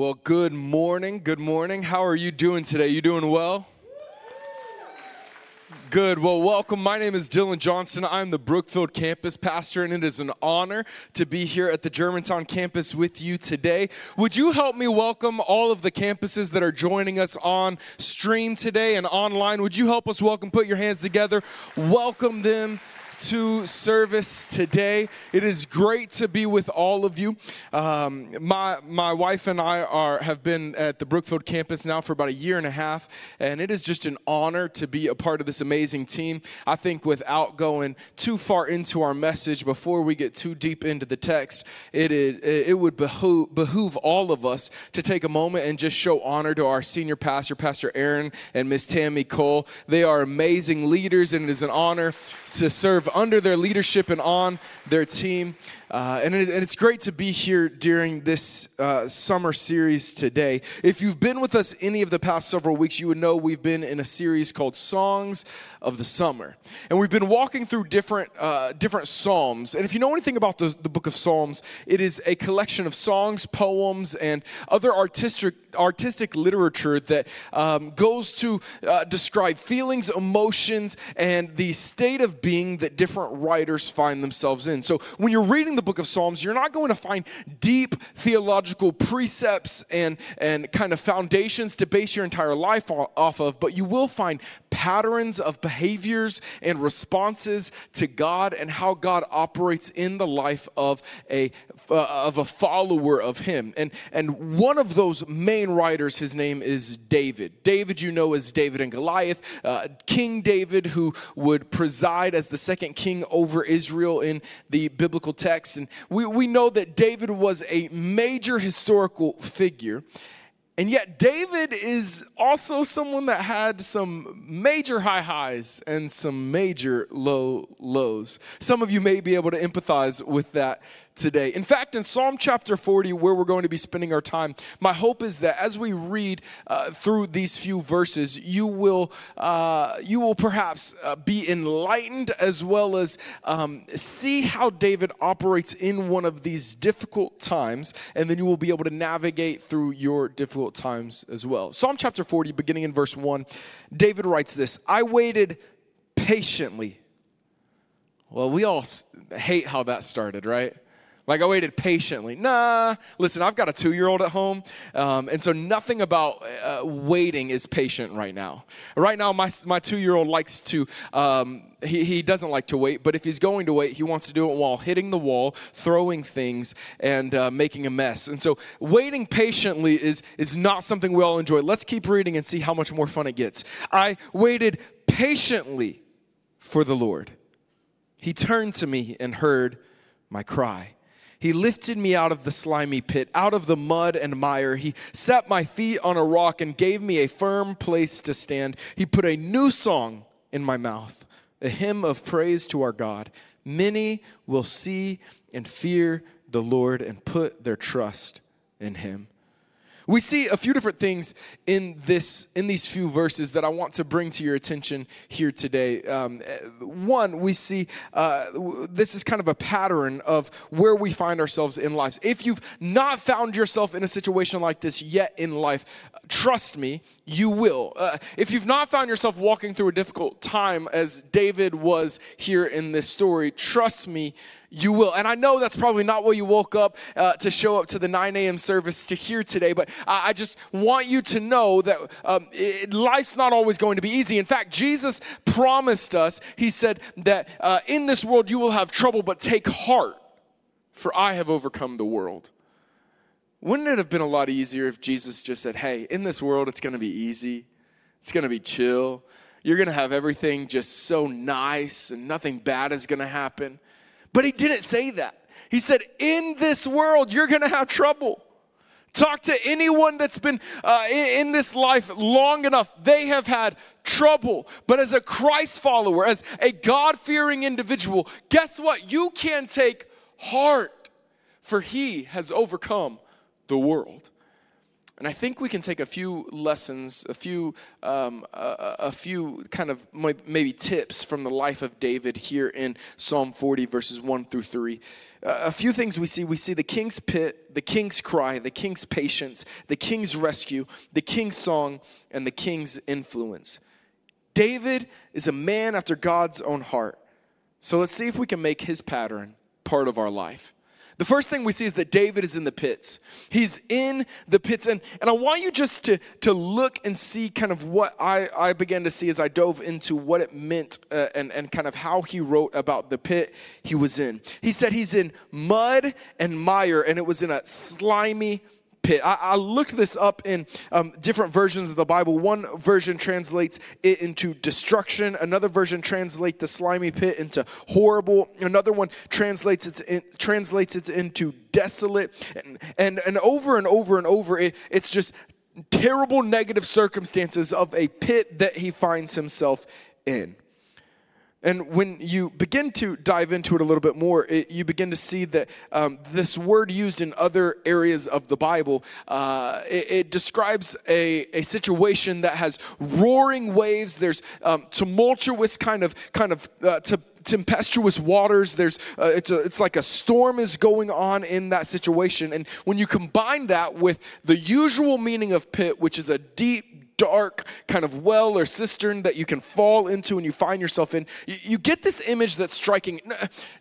Well, good morning. Good morning. How are you doing today? You doing well? Good. Well, welcome. My name is Dylan Johnson. I'm the Brookfield campus pastor, and it is an honor to be here at the Germantown campus with you today. Would you help me welcome all of the campuses that are joining us on stream today and online? Would you help us welcome? Put your hands together. Welcome them to service today. It is great to be with all of you. Um, my my wife and I are have been at the Brookfield campus now for about a year and a half, and it is just an honor to be a part of this amazing team. I think without going too far into our message, before we get too deep into the text, it it, it would behoove, behoove all of us to take a moment and just show honor to our senior pastor, Pastor Aaron and Miss Tammy Cole. They are amazing leaders, and it is an honor to serve under their leadership and on their team. Uh, and, it, and, it's great to be here during this uh, summer series today. If you've been with us any of the past several weeks, you would know we've been in a series called Songs of the Summer. And we've been walking through different, uh, different Psalms. And if you know anything about the, the book of Psalms, it is a collection of songs, poems, and other artistic, artistic literature that um, goes to uh, describe feelings, emotions, and the state of being that different writers find themselves in. So when you're reading the book of Psalms, you're not going to find deep theological precepts and, and kind of foundations to base your entire life off of, but you will find patterns of behaviors and responses to God and how God operates in the life of a, uh, of a follower of Him. And, and one of those main writers, his name is David. David, you know, is David and Goliath, uh, King David, who would preside as the second king over Israel in the biblical text. And we, we know that David was a major historical figure. And yet, David is also someone that had some major high highs and some major low lows. Some of you may be able to empathize with that today. In fact, in Psalm chapter 40, where we're going to be spending our time, my hope is that as we read uh, through these few verses, you will, uh, you will perhaps uh, be enlightened as well as um, see how David operates in one of these difficult times, and then you will be able to navigate through your difficult times as well. Psalm chapter 40, beginning in verse 1, David writes this I waited patiently. Well, we all hate how that started, right? Like I waited patiently. Nah, listen, I've got a two year old at home. Um, and so nothing about uh, waiting is patient right now. Right now, my, my two year old likes to, um, he, he doesn't like to wait, but if he's going to wait, he wants to do it while hitting the wall, throwing things, and uh, making a mess. And so waiting patiently is, is not something we all enjoy. Let's keep reading and see how much more fun it gets. I waited patiently for the Lord. He turned to me and heard my cry. He lifted me out of the slimy pit, out of the mud and mire. He set my feet on a rock and gave me a firm place to stand. He put a new song in my mouth, a hymn of praise to our God. Many will see and fear the Lord and put their trust in him. We see a few different things in this in these few verses that I want to bring to your attention here today. Um, one, we see uh, this is kind of a pattern of where we find ourselves in life. If you've not found yourself in a situation like this yet in life, trust me, you will. Uh, if you've not found yourself walking through a difficult time, as David was here in this story, trust me, you will. And I know that's probably not what you woke up uh, to show up to the 9 a.m. service to hear today, but I, I just want you to know that um, it, life's not always going to be easy. In fact, Jesus promised us, He said that uh, in this world you will have trouble, but take heart, for I have overcome the world. Wouldn't it have been a lot easier if Jesus just said, Hey, in this world it's going to be easy, it's going to be chill. You're going to have everything just so nice and nothing bad is going to happen. But he didn't say that. He said, In this world, you're going to have trouble. Talk to anyone that's been uh, in, in this life long enough. They have had trouble. But as a Christ follower, as a God fearing individual, guess what? You can take heart, for he has overcome the world. And I think we can take a few lessons, a few, um, a, a, few kind of maybe tips from the life of David here in Psalm 40, verses 1 through 3. Uh, a few things we see. We see the king's pit, the king's cry, the king's patience, the king's rescue, the king's song, and the king's influence. David is a man after God's own heart. So let's see if we can make his pattern part of our life. The first thing we see is that David is in the pits. He's in the pits. And, and I want you just to, to look and see kind of what I, I began to see as I dove into what it meant uh, and, and kind of how he wrote about the pit he was in. He said he's in mud and mire, and it was in a slimy pit. I, I looked this up in um, different versions of the Bible. One version translates it into destruction. Another version translates the slimy pit into horrible. Another one translates it in, translates it into desolate. And, and, and over and over and over, it, it's just terrible negative circumstances of a pit that he finds himself in. And when you begin to dive into it a little bit more, it, you begin to see that um, this word used in other areas of the Bible, uh, it, it, describes a, a situation that has roaring waves. There's um, tumultuous kind of kind of uh, to, tempestuous waters. There's uh, it's a, it's like a storm is going on in that situation. And when you combine that with the usual meaning of pit, which is a deep dark kind of well or cistern that you can fall into and you find yourself in. You, get this image that's striking.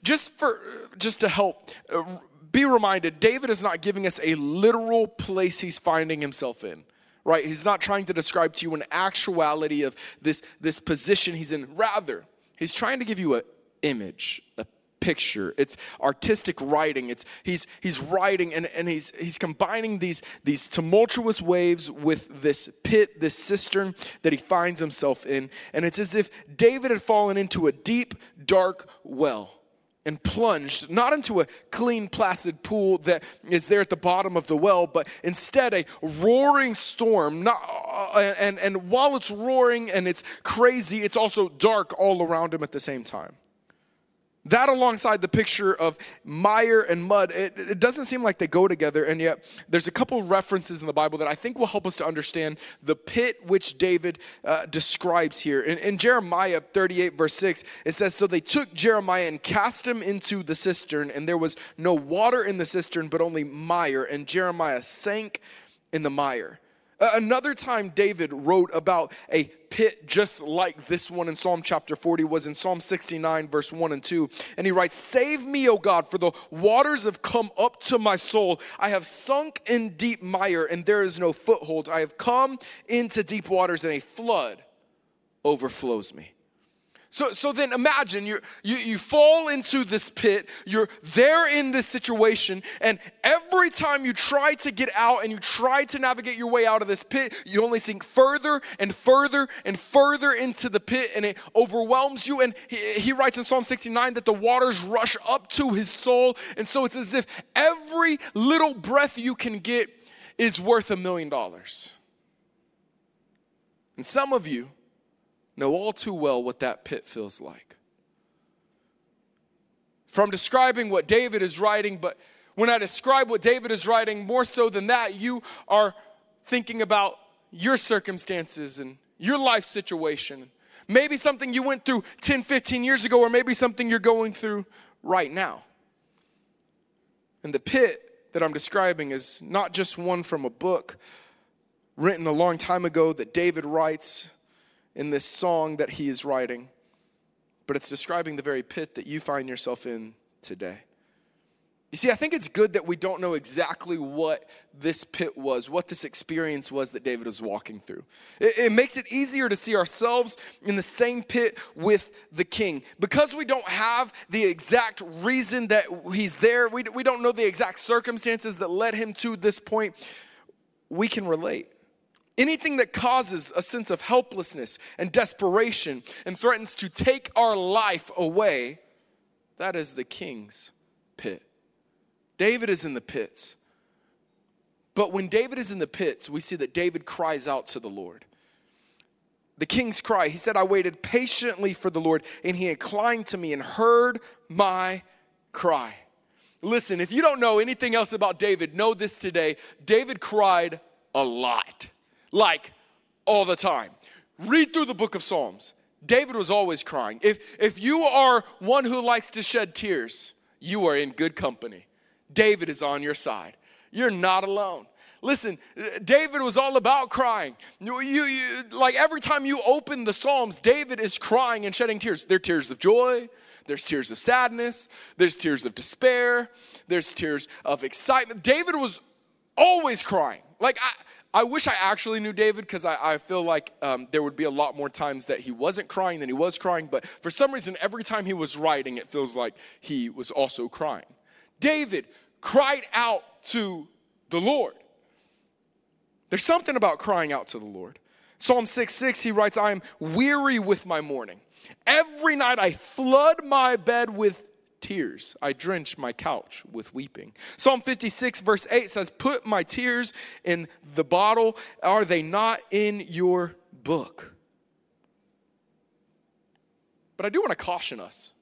Just for just to help. Uh, be reminded, David is not giving us a literal place he's finding himself in right he's not trying to describe to you an actuality of this this position he's in rather he's trying to give you an image a picture. It's artistic writing. It's he's he's writing and, and he's he's combining these these tumultuous waves with this pit this cistern that he finds himself in. And it's as if david had fallen into a deep dark well and plunged not into a clean placid pool that is there at the bottom of the well but instead a roaring storm. Not, uh, and, and while it's roaring and it's crazy it's also dark all around him at the same time that, alongside the picture of mire and mud, it, it, doesn't seem like they go together. And yet, there's a couple references in the Bible that I think will help us to understand the pit which David uh, describes here. In, in Jeremiah 38, verse 6, it says, So they took Jeremiah and cast him into the cistern, and there was no water in the cistern, but only mire. And Jeremiah sank in the mire. Another time David wrote about a pit just like this one in Psalm chapter 40 was in Psalm 69, verse 1 and 2. And he writes, Save me, O God, for the waters have come up to my soul. I have sunk in deep mire, and there is no foothold. I have come into deep waters, and a flood overflows me. So, so then imagine you you, you fall into this pit, you're there in this situation, and every time you try to get out and you try to navigate your way out of this pit, you only sink further and further and further into the pit, and it overwhelms you. And he, he writes in Psalm 69 that the waters rush up to his soul, and so it's as if every little breath you can get is worth a million dollars. And some of you, know all too well what that pit feels like. From describing what David is writing, but when I describe what David is writing, more so than that, you are thinking about your circumstances and your life situation. Maybe something you went through 10, 15 years ago, or maybe something you're going through right now. And the pit that I'm describing is not just one from a book written a long time ago that David writes in this song that he is writing, but it's describing the very pit that you find yourself in today. You see, I think it's good that we don't know exactly what this pit was, what this experience was that David was walking through. It, it, makes it easier to see ourselves in the same pit with the king. Because we don't have the exact reason that he's there, we, we don't know the exact circumstances that led him to this point, we can relate. Anything that causes a sense of helplessness and desperation and threatens to take our life away, that is the king's pit. David is in the pits. But when David is in the pits, we see that David cries out to the Lord. The king's cry, he said, I waited patiently for the Lord, and he inclined to me and heard my cry. Listen, if you don't know anything else about David, know this today. David cried a lot, like all the time. Read through the book of Psalms. David was always crying. If, if you are one who likes to shed tears, you are in good company. David is on your side. You're not alone. Listen, David was all about crying. You, you, like every time you open the Psalms, David is crying and shedding tears. There are tears of joy, there's tears of sadness, there's tears of despair, there's tears of excitement. David was always crying. Like, I, I wish I actually knew David because I, I, feel like um, there would be a lot more times that he wasn't crying than he was crying. But for some reason, every time he was writing, it feels like he was also crying. David cried out to the Lord. There's something about crying out to the Lord. Psalm 6 6, he writes, I am weary with my mourning. Every night I flood my bed with tears. I drench my couch with weeping. Psalm 56, verse 8 says, Put my tears in the bottle. Are they not in your book? But I do want to caution us.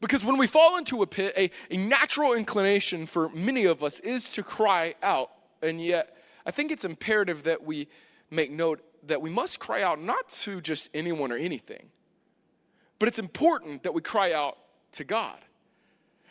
Because when we fall into a pit, a, a natural inclination for many of us is to cry out. And yet, I think it's imperative that we make note that we must cry out not to just anyone or anything, but it's important that we cry out to God.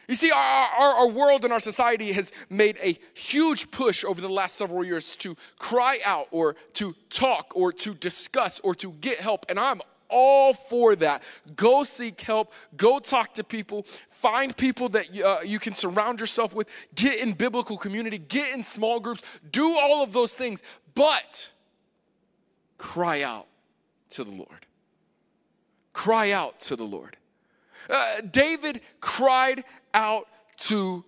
You see, our, our, our, world and our society has made a huge push over the last several years to cry out or to talk or to discuss or to get help. And I'm all for that. Go seek help, go talk to people, find people that uh, you can surround yourself with, get in biblical community, get in small groups, do all of those things. But cry out to the Lord. Cry out to the Lord. Uh, David cried out to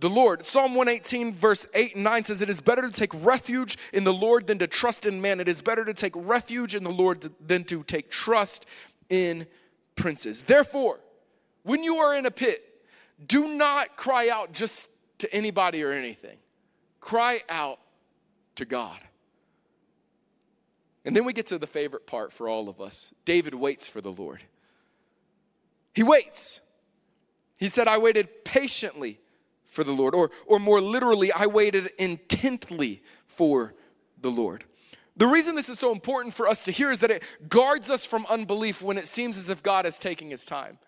the Lord. Psalm 118, verse 8 and 9 says, It is better to take refuge in the Lord than to trust in man. It is better to take refuge in the Lord than to take trust in princes. Therefore, when you are in a pit, do not cry out just to anybody or anything. Cry out to God. And then we get to the favorite part for all of us David waits for the Lord. He waits. He said, I waited patiently for the Lord. Or, or more literally, I waited intently for the Lord. The reason this is so important for us to hear is that it guards us from unbelief when it seems as if God is taking his time.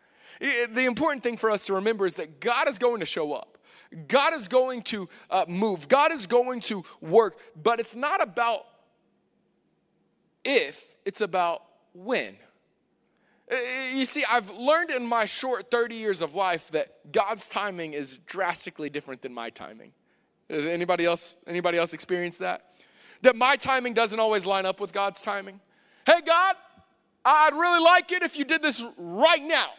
The important thing for us to remember is that God is going to show up. God is going to uh, move. God is going to work. But it's not about if, it's about when. Uh, you see, I've learned in my short 30 years of life that God's timing is drastically different than my timing. Anybody else, anybody else experience that? That my timing doesn't always line up with God's timing. Hey, God, I'd really like it if you did this right now.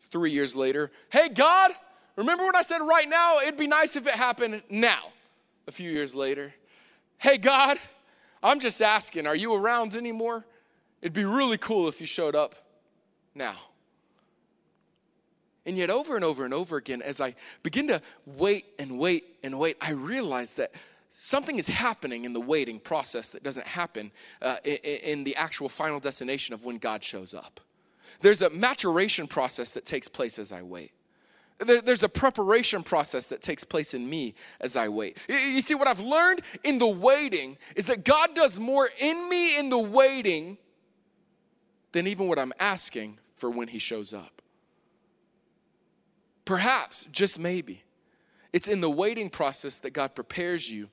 Three years later, hey, God, remember when I said right now? It'd be nice if it happened now. A few years later, hey, God, I'm just asking, are you around anymore? It'd be really cool if you showed up now. And yet, over and over and over again, as I begin to wait and wait and wait, I realize that something is happening in the waiting process that doesn't happen uh, in, the actual final destination of when God shows up. There's a maturation process that takes place as I wait. There, there's a preparation process that takes place in me as I wait. You see, what I've learned in the waiting is that God does more in me in the waiting than even what I'm asking for when He shows up. Perhaps, just maybe, it's in the waiting process that God prepares you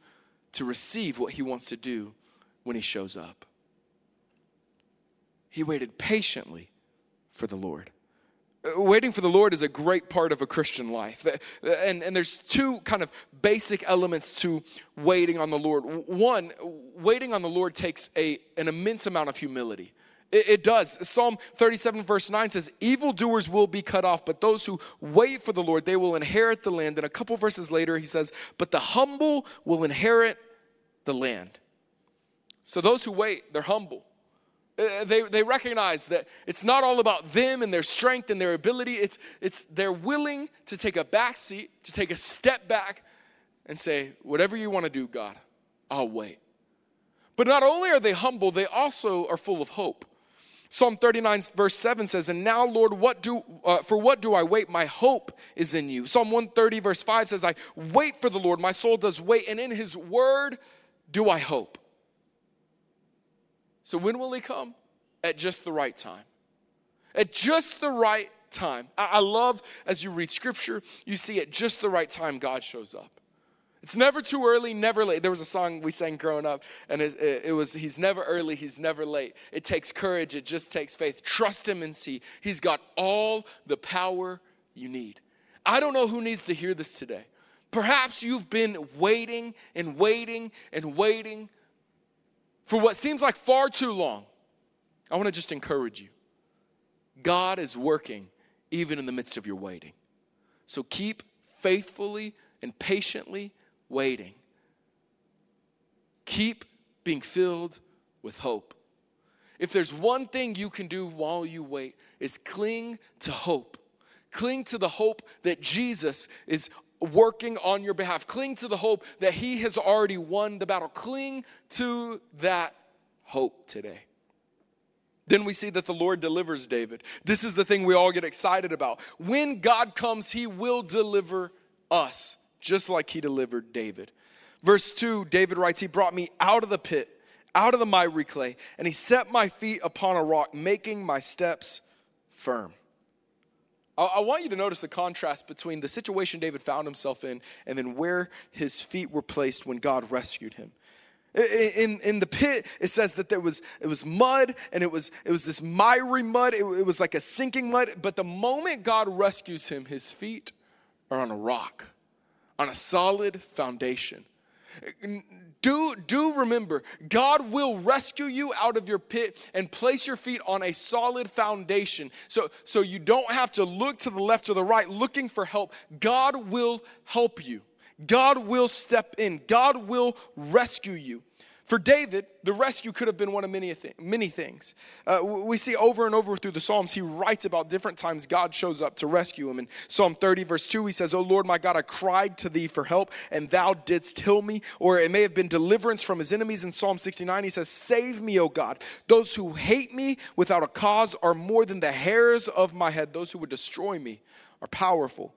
to receive what He wants to do when He shows up. He waited patiently for the Lord. Waiting for the Lord is a great part of a Christian life. And, and there's two kind of basic elements to waiting on the Lord. One, waiting on the Lord takes a, an immense amount of humility. It, it does. Psalm 37, verse 9 says, Evildoers will be cut off, but those who wait for the Lord, they will inherit the land. And a couple verses later, he says, But the humble will inherit the land. So those who wait, they're humble. Uh, they, they recognize that it's not all about them and their strength and their ability. It's, it's they're willing to take a back seat, to take a step back and say, whatever you want to do, God, I'll wait. But not only are they humble, they also are full of hope. Psalm 39 verse 7 says, "And now, Lord, what do uh, for what do I wait? My hope is in you." Psalm 130 verse 5 says, "I wait for the Lord. My soul does wait, and in his word do I hope? So when will he come? At just the right time. At just the right time. I, love as you read scripture, you see at just the right time God shows up. It's never too early, never late. There was a song we sang growing up, and it, it, was He's never early, He's never late. It takes courage, it just takes faith. Trust Him and see. He's got all the power you need. I don't know who needs to hear this today. Perhaps you've been waiting and waiting and waiting for what seems like far too long. I want to just encourage you. God is working even in the midst of your waiting. So keep faithfully and patiently waiting. Keep being filled with hope. If there's one thing you can do while you wait, is cling to hope. Cling to the hope that Jesus is working on your behalf. Cling to the hope that He has already won the battle. Cling to that hope today. Then we see that the Lord delivers David. This is the thing we all get excited about. When God comes, He will deliver us, just like He delivered David. Verse 2, David writes, He brought me out of the pit, out of the miry clay, and He set my feet upon a rock, making my steps firm. I want you to notice the contrast between the situation David found himself in and then where his feet were placed when God rescued him. In, in the pit, it says that there was it was mud and it was it was this miry mud. It, it was like a sinking mud. But the moment God rescues him, his feet are on a rock, on a solid foundation. Do, do remember, God will rescue you out of your pit and place your feet on a solid foundation. So, so you don't have to look to the left or the right looking for help. God will help you. God will step in. God will rescue you. For David, the rescue could have been one of many, many things. Uh, we see over and over through the Psalms, he writes about different times God shows up to rescue him. In Psalm 30, verse 2, he says, Oh Lord, my God, I cried to thee for help, and thou didst heal me. Or it may have been deliverance from his enemies. In Psalm 69, he says, Save me, O God. Those who hate me without a cause are more than the hairs of my head. Those who would destroy me are powerful.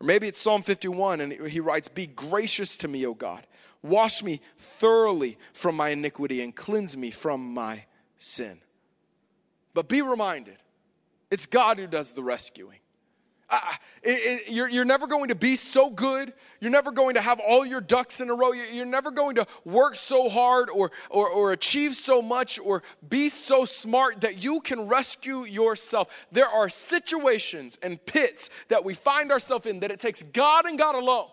Or maybe it's Psalm 51, and he writes, Be gracious to me, O God Wash me thoroughly from my iniquity and cleanse me from my sin. But be reminded, it's God who does the rescuing. Uh, it, it, you're, you're never going to be so good. You're never going to have all your ducks in a row. You're, never going to work so hard or, or, or achieve so much or be so smart that you can rescue yourself. There are situations and pits that we find ourselves in that it takes God and God alone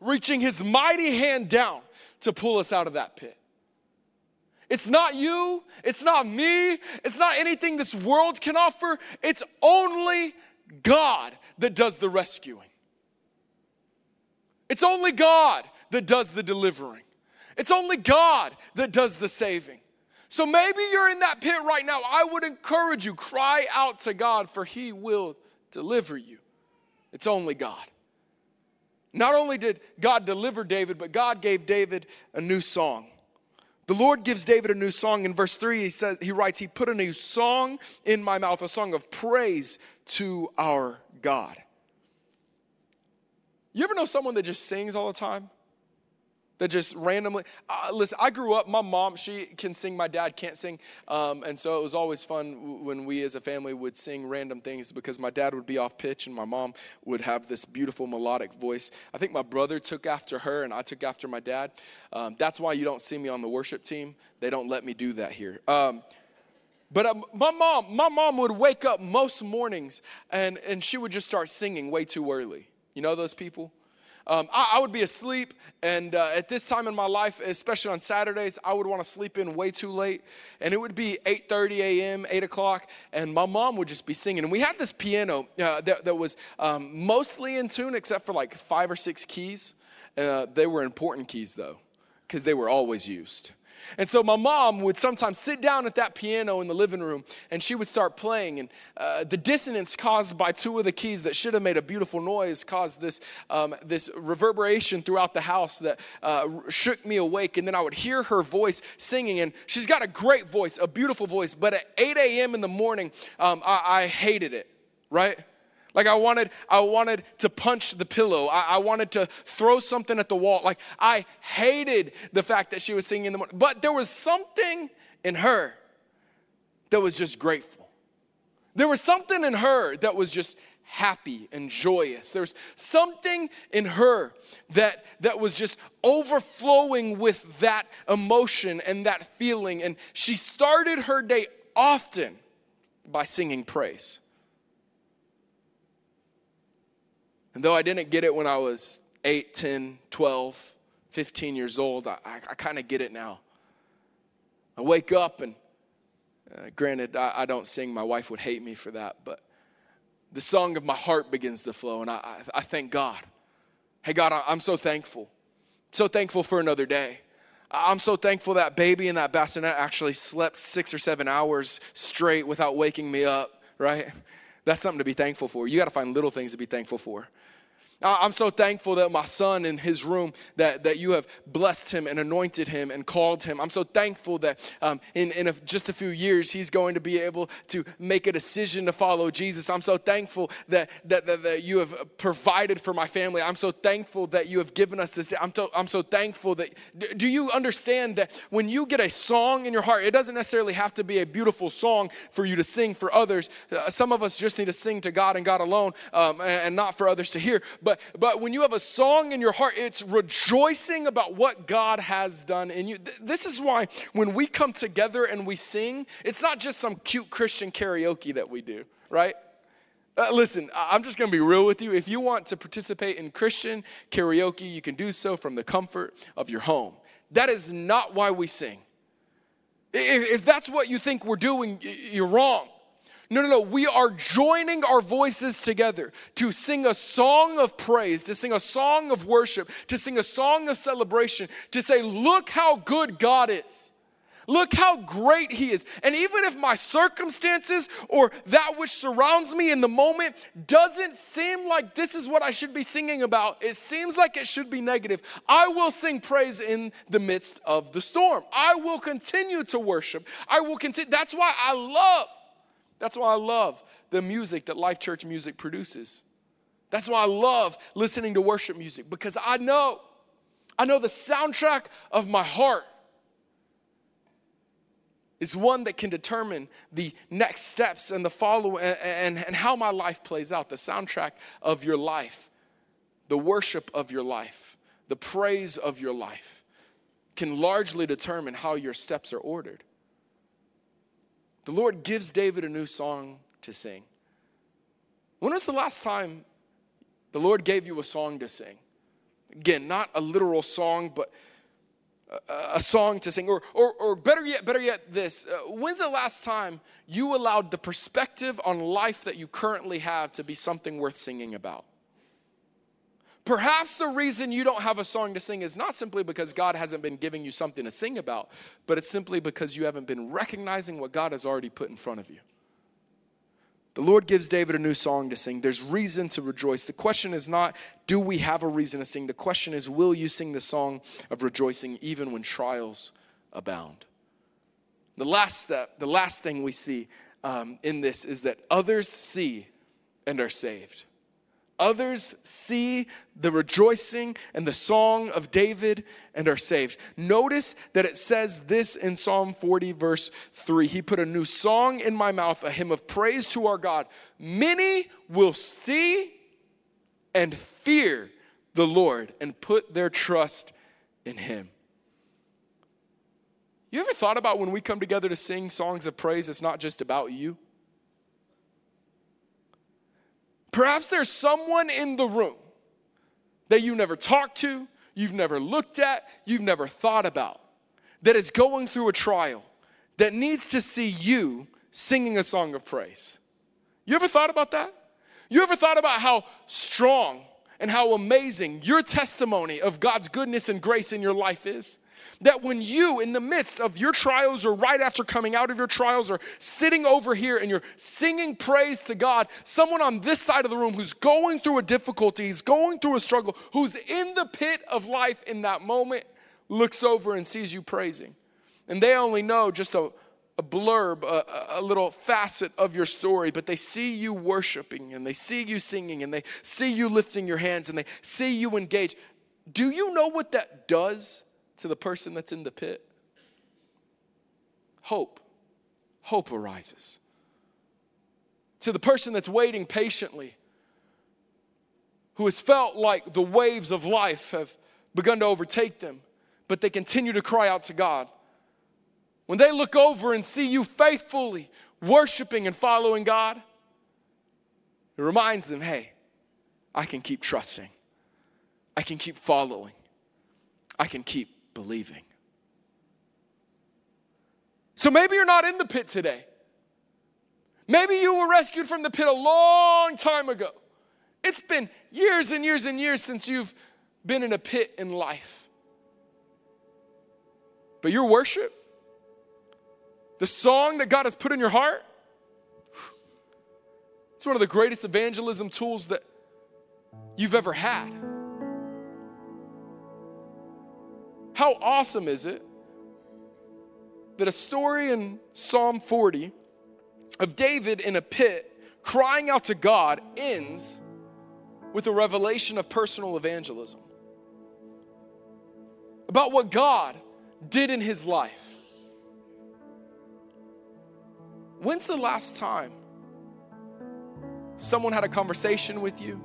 reaching his mighty hand down to pull us out of that pit. It's not you, it's not me, it's not anything this world can offer. It's only God that does the rescuing. It's only God that does the delivering. It's only God that does the saving. So maybe you're in that pit right now. I would encourage you, cry out to God, for He will deliver you. It's only God. Not only did God deliver David, but God gave David a new song. The Lord gives David a new song. In verse 3, he says, he writes, He put a new song in my mouth, a song of praise to our God. You ever know someone that just sings all the time? That just randomly uh, listen i grew up my mom she can sing my dad can't sing. Um, and so it was always fun when we as a family would sing random things because my dad would be off pitch and my mom would have this beautiful melodic voice. I think my brother took after her and i took after my dad. Um, that's why you don't see me on the worship team. They don't let me do that here. Um, but uh, my mom my mom would wake up most mornings and, and she would just start singing way too early. You know those people um, I, I, would be asleep, and uh, at this time in my life, especially on Saturdays, I would want to sleep in way too late, and it would be 8:30 a.m., 8 o'clock, and my mom would just be singing. And we had this piano uh, that, that, was um, mostly in tune, except for like five or six keys. Uh, they were important keys though, because they were always used. And so my mom would sometimes sit down at that piano in the living room and she would start playing. And uh, the dissonance caused by two of the keys that should have made a beautiful noise caused this, um, this reverberation throughout the house that uh, shook me awake. And then I would hear her voice singing. And she's got a great voice, a beautiful voice. But at 8 a.m. in the morning, um, I, I hated it, right? Like I wanted, I wanted to punch the pillow. I, I, wanted to throw something at the wall. Like I hated the fact that she was singing in the morning. But there was something in her that was just grateful. There was something in her that was just happy and joyous. There's something in her that, that was just overflowing with that emotion and that feeling. And she started her day often by singing praise. And though I didn't get it when I was 8, 10, 12, 15 years old, I, I, I kind of get it now. I wake up and uh, granted, I, I, don't sing. My wife would hate me for that, but the song of my heart begins to flow, and I, I, I thank God. Hey, God, I, I'm so thankful. So thankful for another day. I'm so thankful that baby in that bassinet actually slept six or seven hours straight without waking me up, right? That's something to be thankful for. You got to find little things to be thankful for. I'm so thankful that my son in his room, that, that you have blessed him and anointed him and called him. I'm so thankful that um, in, in a, just a few years, he's going to be able to make a decision to follow Jesus. I'm so thankful that, that, that, that you have provided for my family. I'm so thankful that you have given us this. I'm, to, I'm so thankful that, do you understand that when you get a song in your heart, it doesn't necessarily have to be a beautiful song for you to sing for others. Uh, some of us just need to sing to God and God alone um, and, and not for others to hear. But but, but when you have a song in your heart, it's rejoicing about what God has done in you. This is why when we come together and we sing, it's not just some cute Christian karaoke that we do, right? Uh, listen, I'm just gonna be real with you. If you want to participate in Christian karaoke, you can do so from the comfort of your home. That is not why we sing. If that's what you think we're doing, you're wrong. No, no, no. We are joining our voices together to sing a song of praise, to sing a song of worship, to sing a song of celebration, to say, Look how good God is. Look how great He is. And even if my circumstances or that which surrounds me in the moment doesn't seem like this is what I should be singing about, it seems like it should be negative, I will sing praise in the midst of the storm. I will continue to worship. I will continue. That's why I love that's why I love the music that Life Church Music produces. That's why I love listening to worship music because I know, I know the soundtrack of my heart is one that can determine the next steps and the follow and, and, how my life plays out. The soundtrack of your life, the worship of your life, the praise of your life can largely determine how your steps are ordered. The Lord gives David a new song to sing. When was the last time the Lord gave you a song to sing? Again, not a literal song, but a, song to sing. Or, or, or, better yet, better yet, this. Uh, when's the last time you allowed the perspective on life that you currently have to be something worth singing about? Perhaps the reason you don't have a song to sing is not simply because God hasn't been giving you something to sing about, but it's simply because you haven't been recognizing what God has already put in front of you. The Lord gives David a new song to sing. There's reason to rejoice. The question is not, do we have a reason to sing? The question is, will you sing the song of rejoicing even when trials abound? The last step, the last thing we see um, in this is that others see and are saved. Others see the rejoicing and the song of David and are saved. Notice that it says this in Psalm 40, verse 3. He put a new song in my mouth, a hymn of praise to our God. Many will see and fear the Lord and put their trust in him. You ever thought about when we come together to sing songs of praise, it's not just about you? Perhaps there's someone in the room that you never talked to, you've never looked at, you've never thought about, that is going through a trial, that needs to see you singing a song of praise. You ever thought about that? You ever thought about how strong and how amazing your testimony of God's goodness and grace in your life is? That when you, in the midst of your trials or right after coming out of your trials or sitting over here and you're singing praise to God, someone on this side of the room who's going through a difficulty, who's going through a struggle, who's in the pit of life in that moment, looks over and sees you praising. And they only know just a, a blurb, a, a, little facet of your story, but they see you worshiping and they see you singing and they see you lifting your hands and they see you engage. Do you know what that does to the person that's in the pit? Hope. Hope arises. To the person that's waiting patiently, who has felt like the waves of life have begun to overtake them, but they continue to cry out to God when they look over and see you faithfully worshiping and following God, it reminds them hey, I can keep trusting, I can keep following, I can keep believing. So maybe you're not in the pit today. Maybe you were rescued from the pit a long time ago. It's been years and years and years since you've been in a pit in life. But your worship, the song that God has put in your heart, it's one of the greatest evangelism tools that you've ever had. How awesome is it that a story in Psalm 40 of David in a pit crying out to God ends with a revelation of personal evangelism about what God did in his life. When's the last time someone had a conversation with you?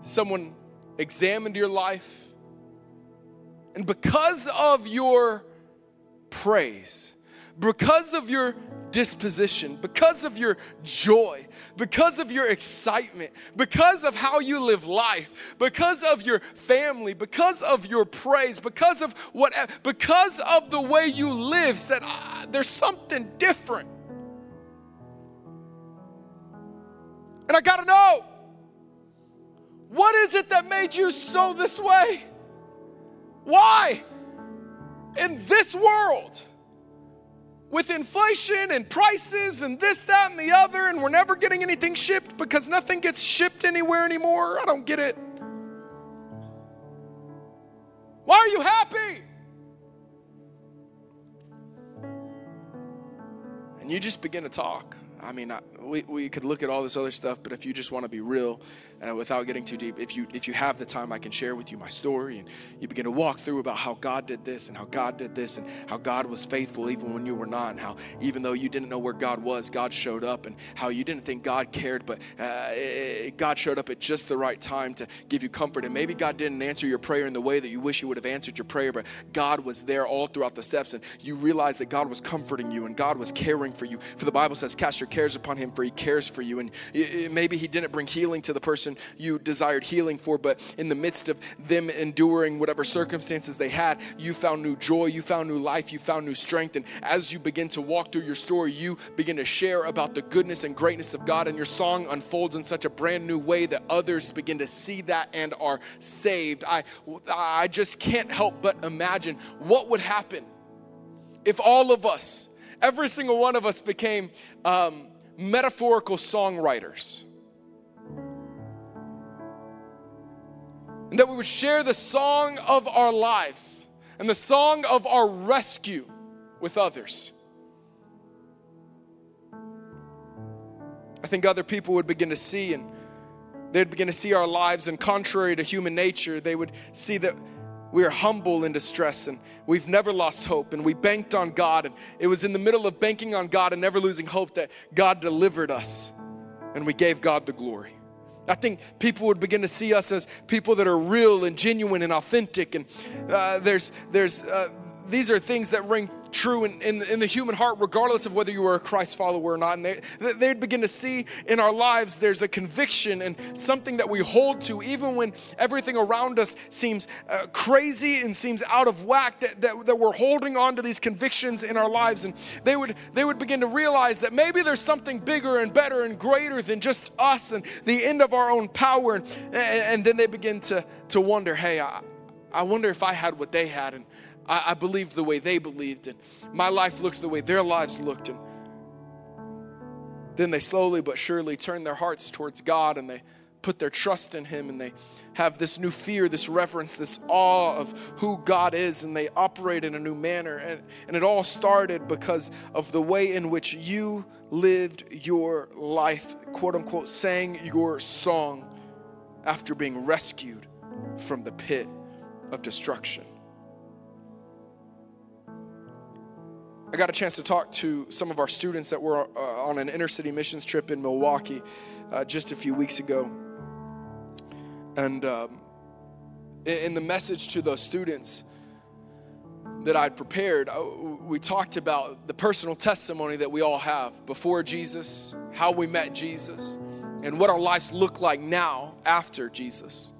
Someone examined your life? And because of your praise, because of your disposition, because of your joy, because of your excitement, because of how you live life, because of your family, because of your praise, because of what, because of the way you live, said, ah, there's something different. And I gotta know what is it that made you so this way? Why? In this world, with inflation and prices and this, that, and the other, and we're never getting anything shipped because nothing gets shipped anywhere anymore. I don't get it. Why are you happy? And you just begin to talk. I mean, I, we, we could look at all this other stuff, but if you just want to be real and without getting too deep, if you if you have the time, I can share with you my story, and you begin to walk through about how God did this and how God did this and how God was faithful even when you were not, and how even though you didn't know where God was, God showed up, and how you didn't think God cared, but uh, it, God showed up at just the right time to give you comfort. And maybe God didn't answer your prayer in the way that you wish He would have answered your prayer, but God was there all throughout the steps, and you realized that God was comforting you and God was caring for you. For the Bible says, "Cast your cares upon Him, for He cares for you. And maybe He didn't bring healing to the person you desired healing for, but in the midst of them enduring whatever circumstances they had, you found new joy, you found new life, you found new strength. And as you begin to walk through your story, you begin to share about the goodness and greatness of God, and your song unfolds in such a brand new way that others begin to see that and are saved. I, I just can't help but imagine what would happen if all of us, every single one of us, became. Um, metaphorical songwriters. And that we would share the song of our lives and the song of our rescue with others. I think other people would begin to see and they'd begin to see our lives, and contrary to human nature, they would see that we are humble in distress and we've never lost hope and we banked on God. And it was in the middle of banking on God and never losing hope that God delivered us and we gave God the glory. I think people would begin to see us as people that are real and genuine and authentic. And uh, there's, there's, uh, these are things that ring true in, in, in, the human heart, regardless of whether you were a Christ follower or not. And they, they'd begin to see in our lives there's a conviction and something that we hold to, even when everything around us seems uh, crazy and seems out of whack, that, that, that we're holding on to these convictions in our lives. And they would, they would begin to realize that maybe there's something bigger and better and greater than just us and the end of our own power. And, and then they begin to, to wonder hey, I, I wonder if I had what they had. And I, I believed the way they believed, and my life looked the way their lives looked. And then they slowly but surely turned their hearts towards God and they put their trust in Him and they have this new fear, this reverence, this awe of who God is, and they operate in a new manner. And, and it all started because of the way in which you lived your life, quote unquote, sang your song after being rescued from the pit of destruction. I got a chance to talk to some of our students that were uh, on an inner city missions trip in Milwaukee uh, just a few weeks ago. And um, in the message to those students that I'd prepared, uh, we talked about the personal testimony that we all have before Jesus, how we met Jesus, and what our lives look like now after Jesus.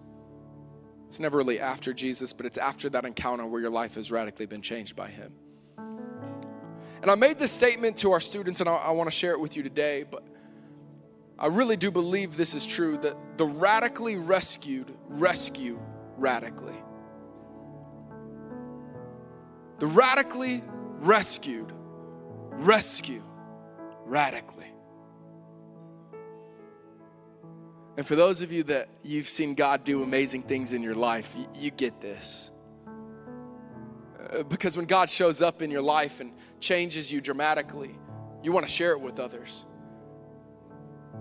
It's never really after Jesus, but it's after that encounter where your life has radically been changed by Him. And I made this statement to our students, and I, I want to share it with you today, but I really do believe this is true that the radically rescued rescue radically. The radically rescued rescue radically. And for those of you that you've seen God do amazing things in your life, you, you get this. Because when God shows up in your life and changes you dramatically, you want to share it with others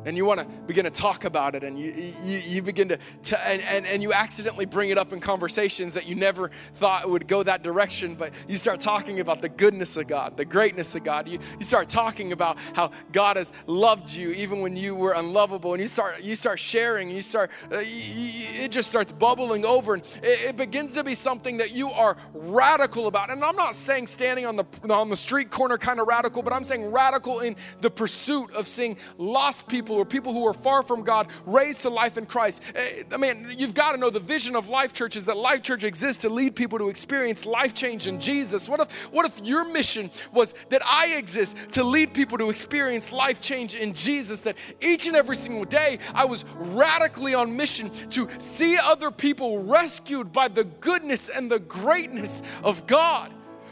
and you want to begin to talk about it and you, you, you begin to, to and, and, and you accidentally bring it up in conversations that you never thought would go that direction but you start talking about the goodness of god the greatness of god. You, you start talking about how god has loved you even when you were unlovable and you start you start sharing you start uh, it just starts bubbling over and it, it begins to be something that you are radical about. And i'm not saying standing on the on the street corner kind of radical but i'm saying radical in the pursuit of seeing lost people people or people who are far from God raised to life in Christ. Eh, I mean, you've got to know the vision of Life Church is that Life Church exists to lead people to experience life change in Jesus. What if, what if your mission was that I exist to lead people to experience life change in Jesus? That each and every single day I was radically on mission to see other people rescued by the goodness and the greatness of God.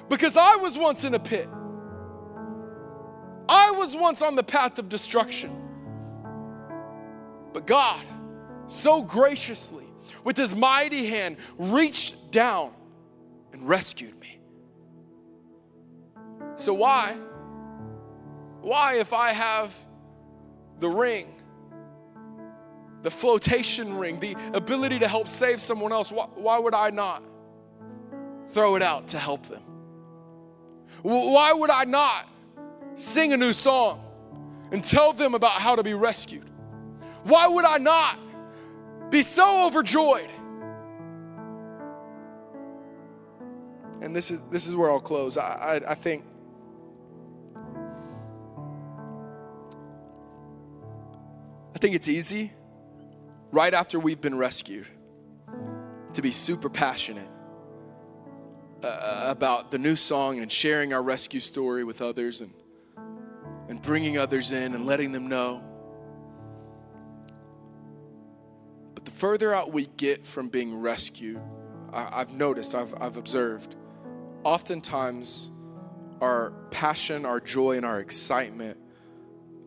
Because I was once in a pit. I was once on the path of destruction. But God, so graciously, with his mighty hand, reached down and rescued me. So, why? Why, if I have the ring, the flotation ring, the ability to help save someone else, why, why would I not throw it out to help them? Why would I not sing a new song and tell them about how to be rescued? Why would I not be so overjoyed? And this is this is where I'll close. I, I, I think I think it's easy right after we've been rescued to be super passionate uh, about the new song and sharing our rescue story with others and and bringing others in and letting them know further out we get from being rescued, I, have noticed, I've, I've observed, oftentimes our passion, our joy, and our excitement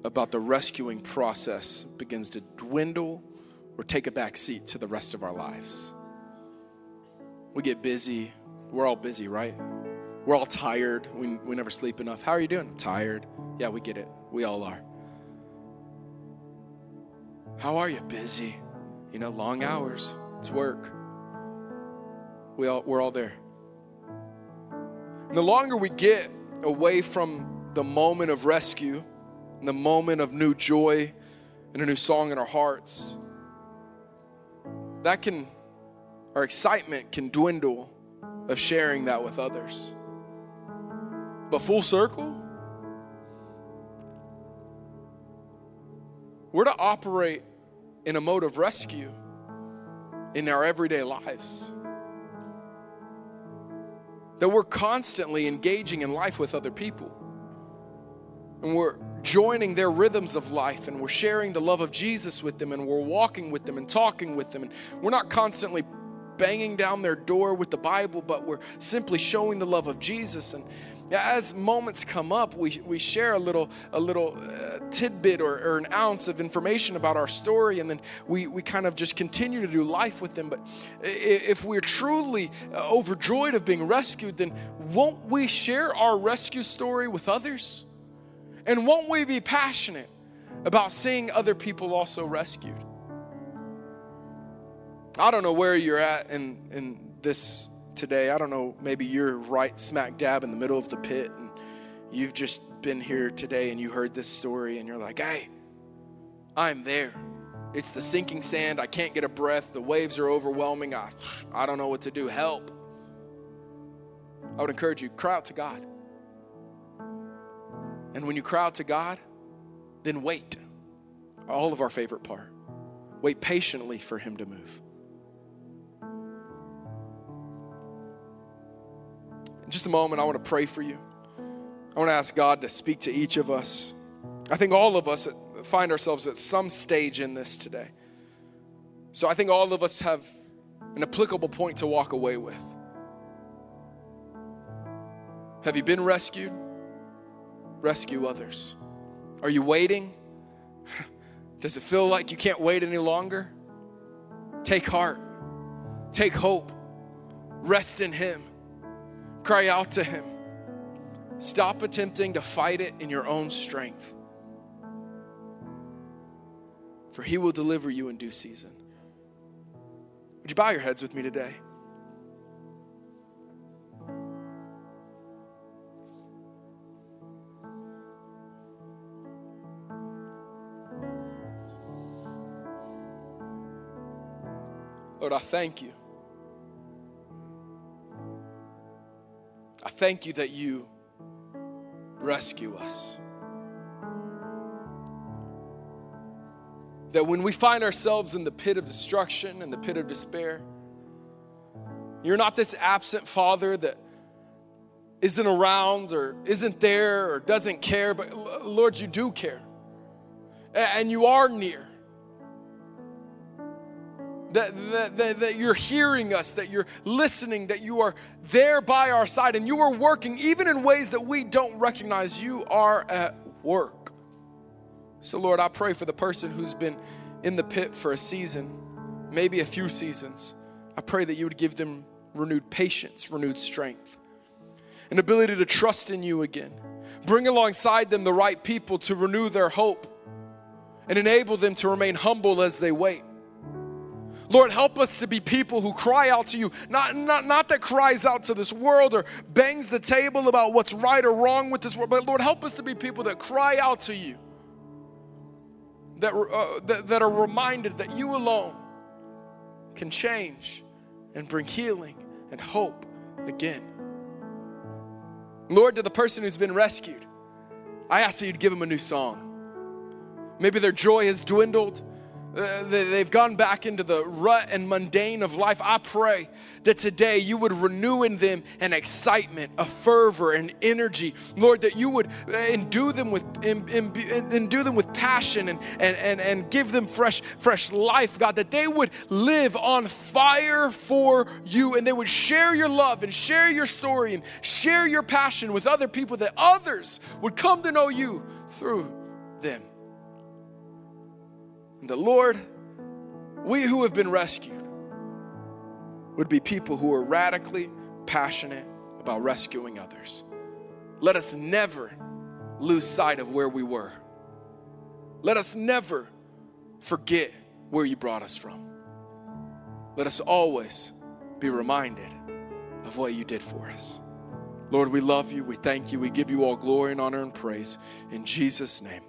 about the rescuing process begins to dwindle or take a back seat to the rest of our lives. We get busy. We're all busy, right? We're all tired. We, we never sleep enough. How are you doing? Tired. Yeah, we get it. We all are. How are you? Busy. You know, long hours, it's work. We all, we're all there. And the longer we get away from the moment of rescue and the moment of new joy and a new song in our hearts, that can, our excitement can dwindle of sharing that with others. But full circle, we're to operate in a mode of rescue in our everyday lives. That we're constantly engaging in life with other people. And we're joining their rhythms of life and we're sharing the love of Jesus with them and we're walking with them and talking with them. And we're not constantly banging down their door with the Bible, but we're simply showing the love of Jesus. And, as moments come up, we, we share a little, a little uh, tidbit or, or an ounce of information about our story, and then we, we kind of just continue to do life with them. But if we're truly uh, overjoyed of being rescued, then won't we share our rescue story with others? And won't we be passionate about seeing other people also rescued? I don't know where you're at in, in this today. I don't know, maybe you're right smack dab in the middle of the pit and you've just been here today and you heard this story and you're like, hey, I'm there. It's the sinking sand. I can't get a breath. The waves are overwhelming. I, I don't know what to do. Help. I would encourage you, cry out to God. And when you cry out to God, then wait. All of our favorite part. Wait patiently for Him to move. Just a moment, I want to pray for you. I want to ask God to speak to each of us. I think all of us find ourselves at some stage in this today. So I think all of us have an applicable point to walk away with. Have you been rescued? Rescue others. Are you waiting? Does it feel like you can't wait any longer? Take heart, take hope, rest in Him. Cry out to Him. Stop attempting to fight it in your own strength. For He will deliver you in due season. Would you bow your heads with me today? Lord, I thank you I thank you that you rescue us. That when we find ourselves in the pit of destruction and the pit of despair, you're not this absent father that isn't around or isn't there or doesn't care, but Lord, you do care. And you are near that, that, that, you're hearing us, that you're listening, that you are there by our side, and you are working even in ways that we don't recognize. You are at work. So, Lord, I pray for the person who's been in the pit for a season, maybe a few seasons. I pray that you would give them renewed patience, renewed strength, an ability to trust in you again. Bring alongside them the right people to renew their hope and enable them to remain humble as they wait. Lord, help us to be people who cry out to you, not, not, not that cries out to this world or bangs the table about what's right or wrong with this world, but Lord, help us to be people that cry out to you, that, uh, that, that are reminded that you alone can change and bring healing and hope again. Lord, to the person who's been rescued, I ask that you'd give them a new song. Maybe their joy has dwindled. Uh, they've gone back into the rut and mundane of life. I pray that today you would renew in them an excitement, a fervor, an energy. Lord, that you would uh, endue them with, endue them with passion and, and, and, and give them fresh, fresh life, God, that they would live on fire for you and they would share your love and share your story and share your passion with other people, that others would come to know you through them. The Lord, we who have been rescued would be people who are radically passionate about rescuing others. Let us never lose sight of where we were. Let us never forget where you brought us from. Let us always be reminded of what you did for us. Lord, we love you. We thank you. We give you all glory and honor and praise. In Jesus' name.